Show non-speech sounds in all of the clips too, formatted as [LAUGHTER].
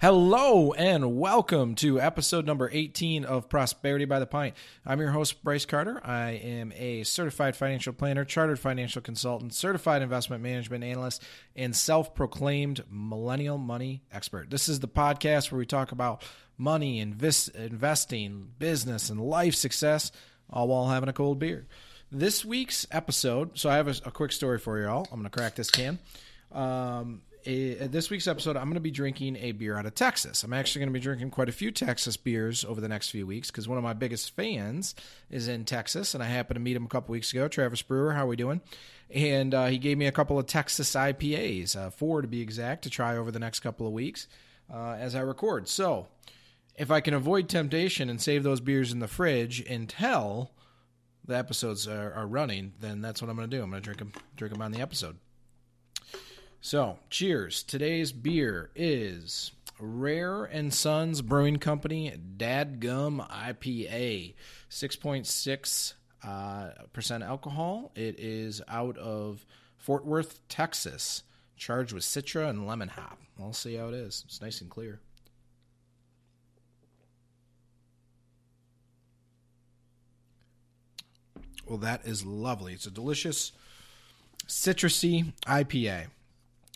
Hello and welcome to episode number 18 of Prosperity by the Pint. I'm your host, Bryce Carter. I am a certified financial planner, chartered financial consultant, certified investment management analyst, and self proclaimed millennial money expert. This is the podcast where we talk about money, invest, investing, business, and life success, all while having a cold beer. This week's episode, so I have a, a quick story for you all. I'm going to crack this can. Um, a, this week's episode, I'm going to be drinking a beer out of Texas. I'm actually going to be drinking quite a few Texas beers over the next few weeks because one of my biggest fans is in Texas, and I happened to meet him a couple weeks ago. Travis Brewer, how are we doing? And uh, he gave me a couple of Texas IPAs, uh, four to be exact, to try over the next couple of weeks uh, as I record. So, if I can avoid temptation and save those beers in the fridge until the episodes are, are running, then that's what I'm going to do. I'm going to drink them, drink them on the episode. So, cheers. Today's beer is Rahr and Sons Brewing Company Dadgum IPA, 6.6 uh, percent alcohol. It is out of Fort Worth, Texas, charged with Citra and lemon hop. I'll see how it is. It's nice and clear. Well, that is lovely. It's a delicious citrusy IPA.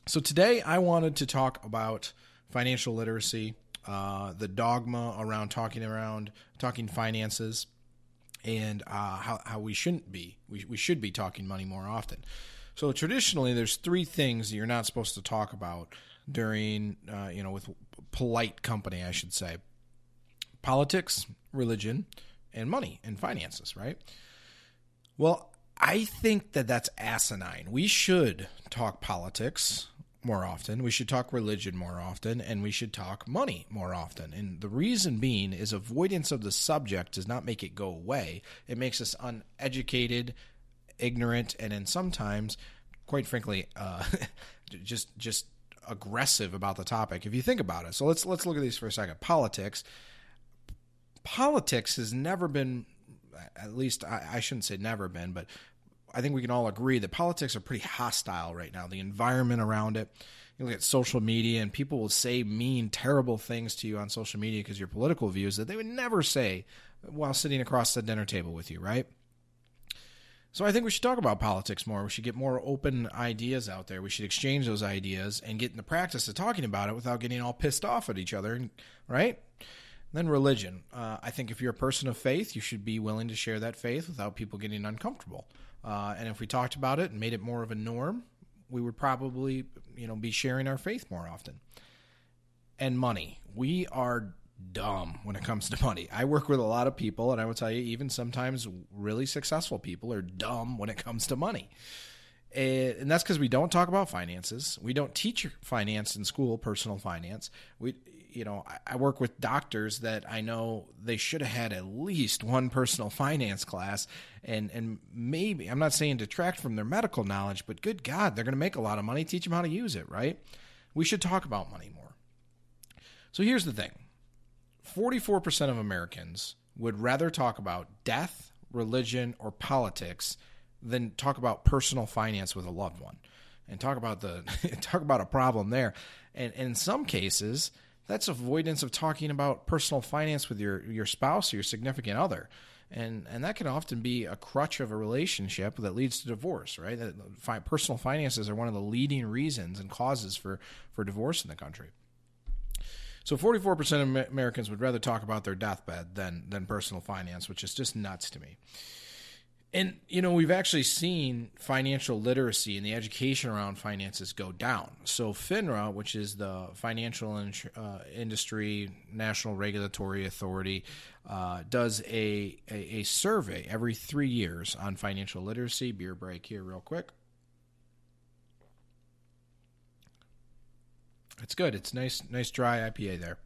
So today I wanted to talk about financial literacy, uh, the dogma around talking around talking finances, and uh, how how we shouldn't be. We we should be talking money more often. So traditionally, there's three things that you're not supposed to talk about during uh, you know with polite company, I should say. Politics, religion, and money and finances, right? Well, I think that that's asinine. We should talk politics more often. We should talk religion more often, and we should talk money more often. And the reason being is avoidance of the subject does not make it go away. It makes us uneducated, ignorant, and then sometimes, quite frankly, uh, [LAUGHS] just just aggressive about the topic. If you think about it, so let's let's look at these for a second. Politics. Politics has never been, at least I, I shouldn't say never been, but I think we can all agree that politics are pretty hostile right now. The environment around it. You look at social media, and people will say mean, terrible things to you on social media because your political views that they would never say while sitting across the dinner table with you, right? So I think we should talk about politics more. We should get more open ideas out there. We should exchange those ideas and get in the practice of talking about it without getting all pissed off at each other, right? then religion. Uh, I think if you're a person of faith, you should be willing to share that faith without people getting uncomfortable. Uh, and if we talked about it and made it more of a norm, we would probably, you know, be sharing our faith more often. And money. We are dumb when it comes to money. I work with a lot of people, and I will tell you, even sometimes really successful people are dumb when it comes to money. And that's because we don't talk about finances. We don't teach finance in school, personal finance. We, you know, I work with doctors that I know they should have had at least one personal finance class, and and maybe I'm not saying detract from their medical knowledge, but good God, they're going to make a lot of money. Teach them how to use it, right? We should talk about money more. So here's the thing: 44% of Americans would rather talk about death, religion, or politics than talk about personal finance with a loved one and talk about the [LAUGHS] talk about a problem there. And, and in some cases, that's avoidance of talking about personal finance with your your spouse or your significant other. And and that can often be a crutch of a relationship that leads to divorce right? That personal finances are one of the leading reasons and causes for for divorce in the country. So 44% of Americans would rather talk about their deathbed than than personal finance which is just nuts to me and you know we've actually seen financial literacy and the education around finances go down. So FINRA, which is the Financial uh, Industry National Regulatory Authority, uh, does a, a, a survey every three years on financial literacy. Beer break here, real quick. It's good. It's nice, nice dry IPA there.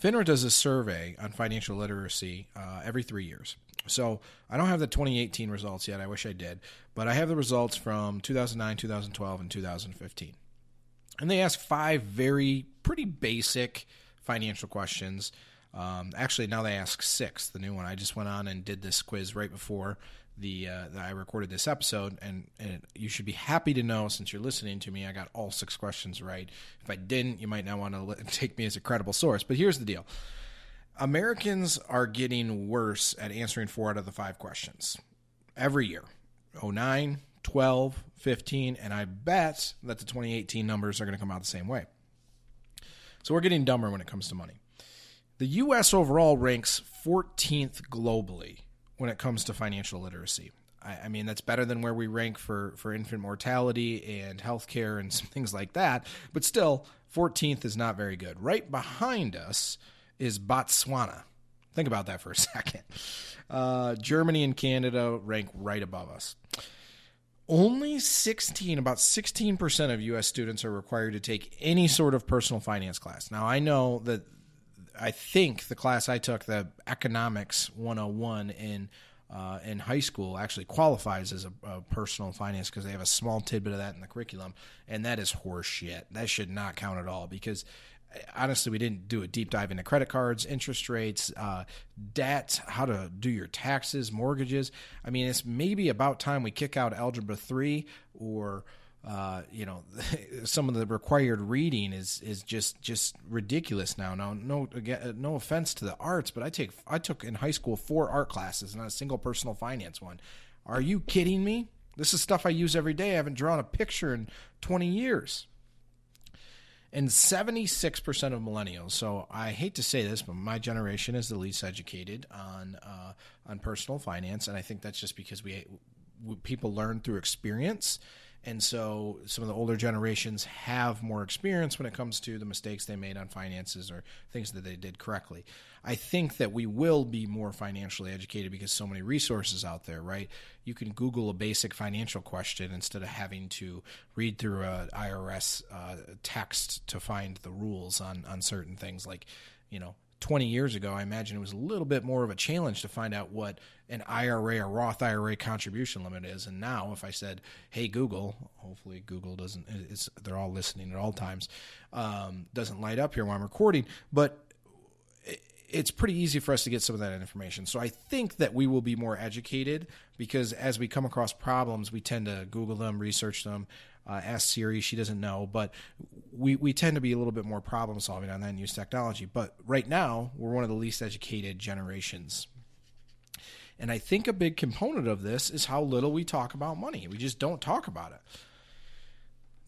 FINRA does a survey on financial literacy uh, every three years. So I don't have the 2018 results yet. I wish I did, but I have the results from 2009, 2012, and 2015. And they ask five very pretty basic financial questions. Um, actually, now they ask six, the new one. I just went on and did this quiz right before the uh, that I recorded this episode, and, and you should be happy to know since you're listening to me, I got all six questions right. If I didn't, you might not want to [LAUGHS] take me as a credible source. But here's the deal: Americans are getting worse at answering four out of the five questions every year. 09, 12, 15, and I bet that the 2018 numbers are going to come out the same way. So we're getting dumber when it comes to money. The US overall ranks 14th globally when it comes to financial literacy. I, I, mean, that's better than where we rank for, for infant mortality and healthcare and some things like that. But still, 14th is not very good. Right behind us is Botswana. Think about that for a [LAUGHS] second. Uh, Germany and Canada rank right above us. Only 16, about 16% of US students are required to take any sort of personal finance class. Now, I know that I think the class I took, the Economics 101 in uh, in high school, actually qualifies as a, a personal finance because they have a small tidbit of that in the curriculum, and that is horseshit. That should not count at all because honestly, we didn't do a deep dive into credit cards, interest rates, uh, debt, how to do your taxes, mortgages. I mean, it's maybe about time we kick out algebra three or uh, you know, [LAUGHS] some of the required reading is is just just ridiculous now. Now, no again, no offense to the arts, but I take I took in high school four art classes, not a single personal finance one. Are you kidding me? This is stuff I use every day. I haven't drawn a picture in 20 years. And 76% of millennials, so I hate to say this, but my generation is the least educated on uh, on personal finance, and I think that's just because we, we people learn through experience and so some of the older generations have more experience when it comes to the mistakes they made on finances or things that they did correctly. I think that we will be more financially educated because so many resources out there, right? You can Google a basic financial question instead of having to read through a IRS uh, text to find the rules on on certain things like, you know, 20 years ago, I imagine it was a little bit more of a challenge to find out what an IRA or Roth IRA contribution limit is. And now, if I said, "Hey Google," hopefully Google doesn't. they're all listening at all times. Um, doesn't light up here while I'm recording, but it's pretty easy for us to get some of that information. So I think that we will be more educated because as we come across problems, we tend to Google them, research them, uh, ask Siri. She doesn't know, but we, we tend to be a little bit more problem solving on that and use technology. But right now, we're one of the least educated generations. And I think a big component of this is how little we talk about money. We just don't talk about it.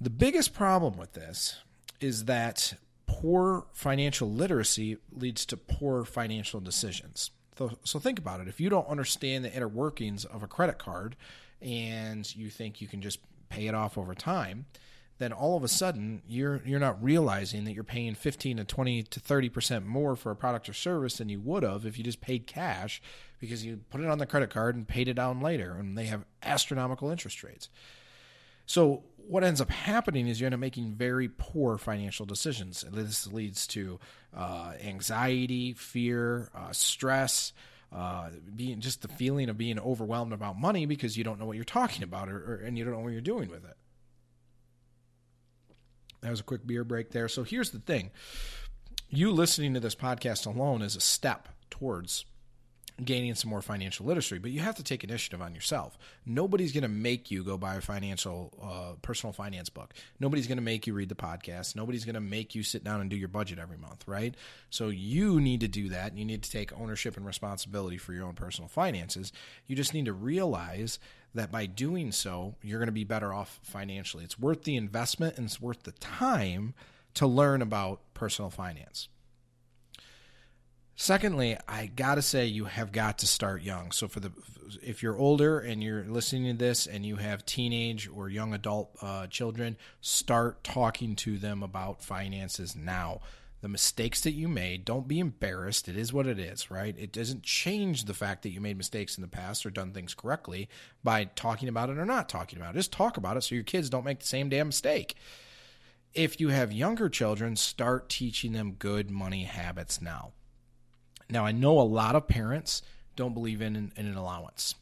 The biggest problem with this is that poor financial literacy leads to poor financial decisions. So, so think about it. If you don't understand the inner workings of a credit card and you think you can just pay it off over time, then all of a sudden you're you're not realizing that you're paying 15 to 20 to 30% more for a product or service than you would have if you just paid cash because you put it on the credit card and paid it down later and they have astronomical interest rates. So what ends up happening is you end up making very poor financial decisions. This leads to uh, anxiety, fear, uh, stress, uh, being just the feeling of being overwhelmed about money because you don't know what you're talking about or, or, and you don't know what you're doing with it. That was a quick beer break there. So here's the thing: you listening to this podcast alone is a step towards gaining some more financial literacy, but you have to take initiative on yourself. Nobody's going to make you go buy a financial, uh, personal finance book. Nobody's going to make you read the podcast. Nobody's going to make you sit down and do your budget every month, right? So you need to do that. You need to take ownership and responsibility for your own personal finances. You just need to realize that by doing so, you're going to be better off financially. It's worth the investment and it's worth the time to learn about personal finance. Secondly, I got to say you have got to start young. So for the if you're older and you're listening to this and you have teenage or young adult uh, children, start talking to them about finances now. The mistakes that you made, don't be embarrassed. It is what it is, right? It doesn't change the fact that you made mistakes in the past or done things correctly by talking about it or not talking about it. Just talk about it so your kids don't make the same damn mistake. If you have younger children, start teaching them good money habits now now, I know a lot of parents don't believe in, in, in an allowance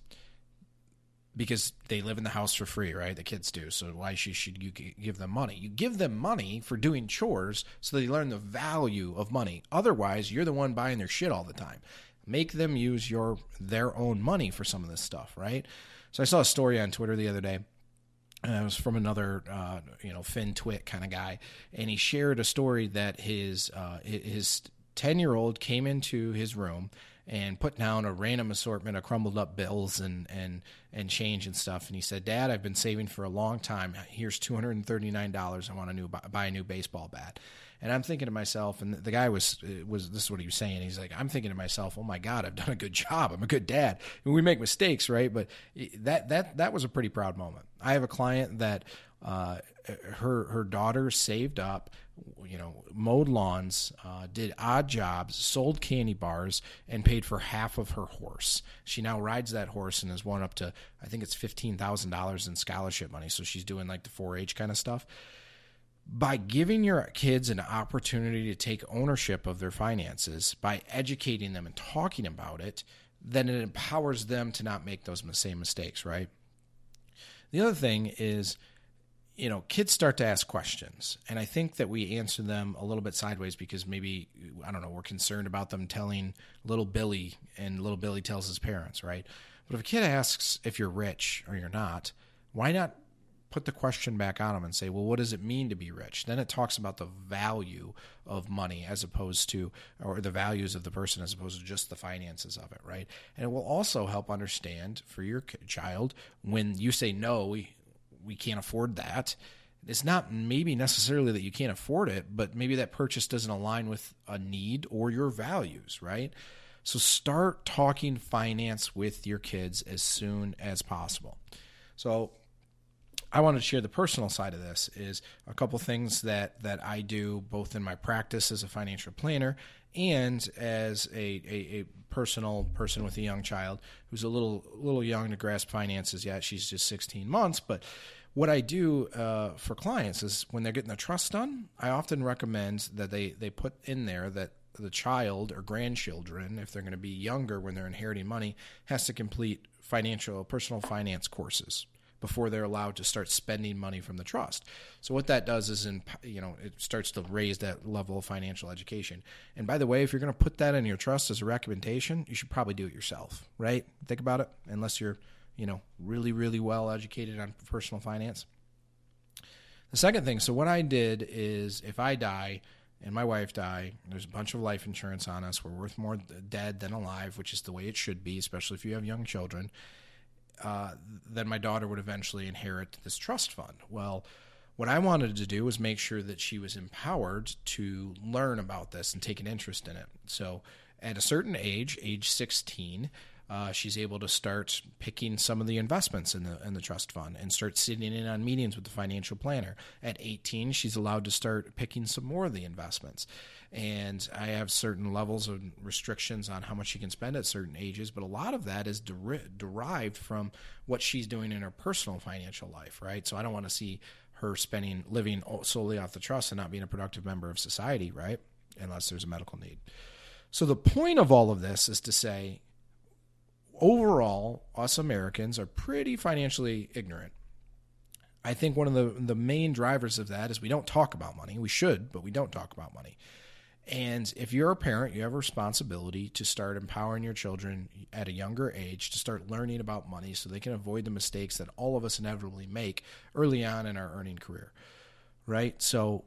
because they live in the house for free, right? The kids do. So why should you give them money? You give them money for doing chores so they learn the value of money. Otherwise, you're the one buying their shit all the time. Make them use your their own money for some of this stuff, right? So I saw a story on Twitter the other day. And it was from another, uh, you know, Fin Twit kind of guy, and he shared a story that his uh, his ten year old came into his room and put down a random assortment of crumbled up bills and and and change and stuff. And he said, "Dad, I've been saving for a long time. Here's two hundred and thirty nine dollars. I want to new buy a new baseball bat." And I'm thinking to myself, and the guy was was this is what he was saying. He's like, I'm thinking to myself, oh my god, I've done a good job. I'm a good dad. And we make mistakes, right? But eh, that that that was a pretty proud moment. I have a client that uh, her her daughter saved up, you know, mowed lawns, uh, did odd jobs, sold candy bars, and paid for half of her horse. She now rides that horse and has won up to I think it's fifteen thousand dollars in scholarship money. So she's doing like the 4-H kind of stuff by giving your kids an opportunity to take ownership of their finances, by educating them and talking about it, then it empowers them to not make those same mistakes, right? The other thing is, you know, kids start to ask questions. And I think that we answer them a little bit sideways because maybe, I don't know, we're concerned about them telling little Billy and little Billy tells his parents, right? But if a kid asks if you're rich or you're not, why not put the question back on them and say, well, what does it mean to be rich? Then it talks about the value of money as opposed to, or the values of the person as opposed to just the finances of it, right? And it will also help understand for your child when you say, no, we, can't afford that. It's not maybe necessarily that you can't afford it, but maybe that purchase doesn't align with a need or your values, right? So start talking finance with your kids as soon as possible. So I wanted to share the personal side of this is a couple things that that I do both in my practice as a financial planner and as a, a, a, personal person with a young child who's a little little young to grasp finances yet. She's just 16 months, but what I do uh, for clients is when they're getting the trust done, I often recommend that they they put in there that the child or grandchildren, if they're going to be younger when they're inheriting money, has to complete financial personal finance courses before they're allowed to start spending money from the trust. So what that does is, in, you know, it starts to raise that level of financial education. And by the way, if you're going to put that in your trust as a recommendation, you should probably do it yourself, right? Think about it. Unless you're, you know, really, really well educated on personal finance. The second thing, so what I did is, if I die and my wife die, there's a bunch of life insurance on us. We're worth more dead than alive, which is the way it should be, especially if you have young children uh, then my daughter would eventually inherit this trust fund. Well, what I wanted to do was make sure that she was empowered to learn about this and take an interest in it. So, at a certain age, age 16, uh, she's able to start picking some of the investments in the in the trust fund and start sitting in on meetings with the financial planner. At 18, she's allowed to start picking some more of the investments. And I have certain levels of restrictions on how much she can spend at certain ages, but a lot of that is der- derived from what she's doing in her personal financial life, right? So I don't want to see her spending living solely off the trust and not being a productive member of society, right? Unless there's a medical need. So the point of all of this is to say overall, us Americans are pretty financially ignorant. I think one of the the main drivers of that is we don't talk about money. We should, but we don't talk about money. And if you're a parent, you have a responsibility to start empowering your children at a younger age to start learning about money so they can avoid the mistakes that all of us inevitably make early on in our earning career. Right? So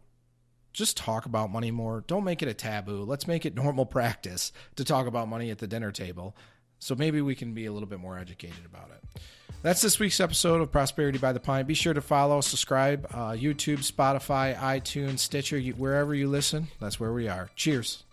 just talk about money more. Don't make it a taboo. Let's make it [LAUGHS] normal practice to talk about money at the dinner table. So maybe we can be a little bit more educated about it. That's this week's episode of Prosperity by the Pint. Be sure to follow, subscribe, uh, YouTube, Spotify, iTunes, Stitcher, wherever you listen. That's where we are. Cheers.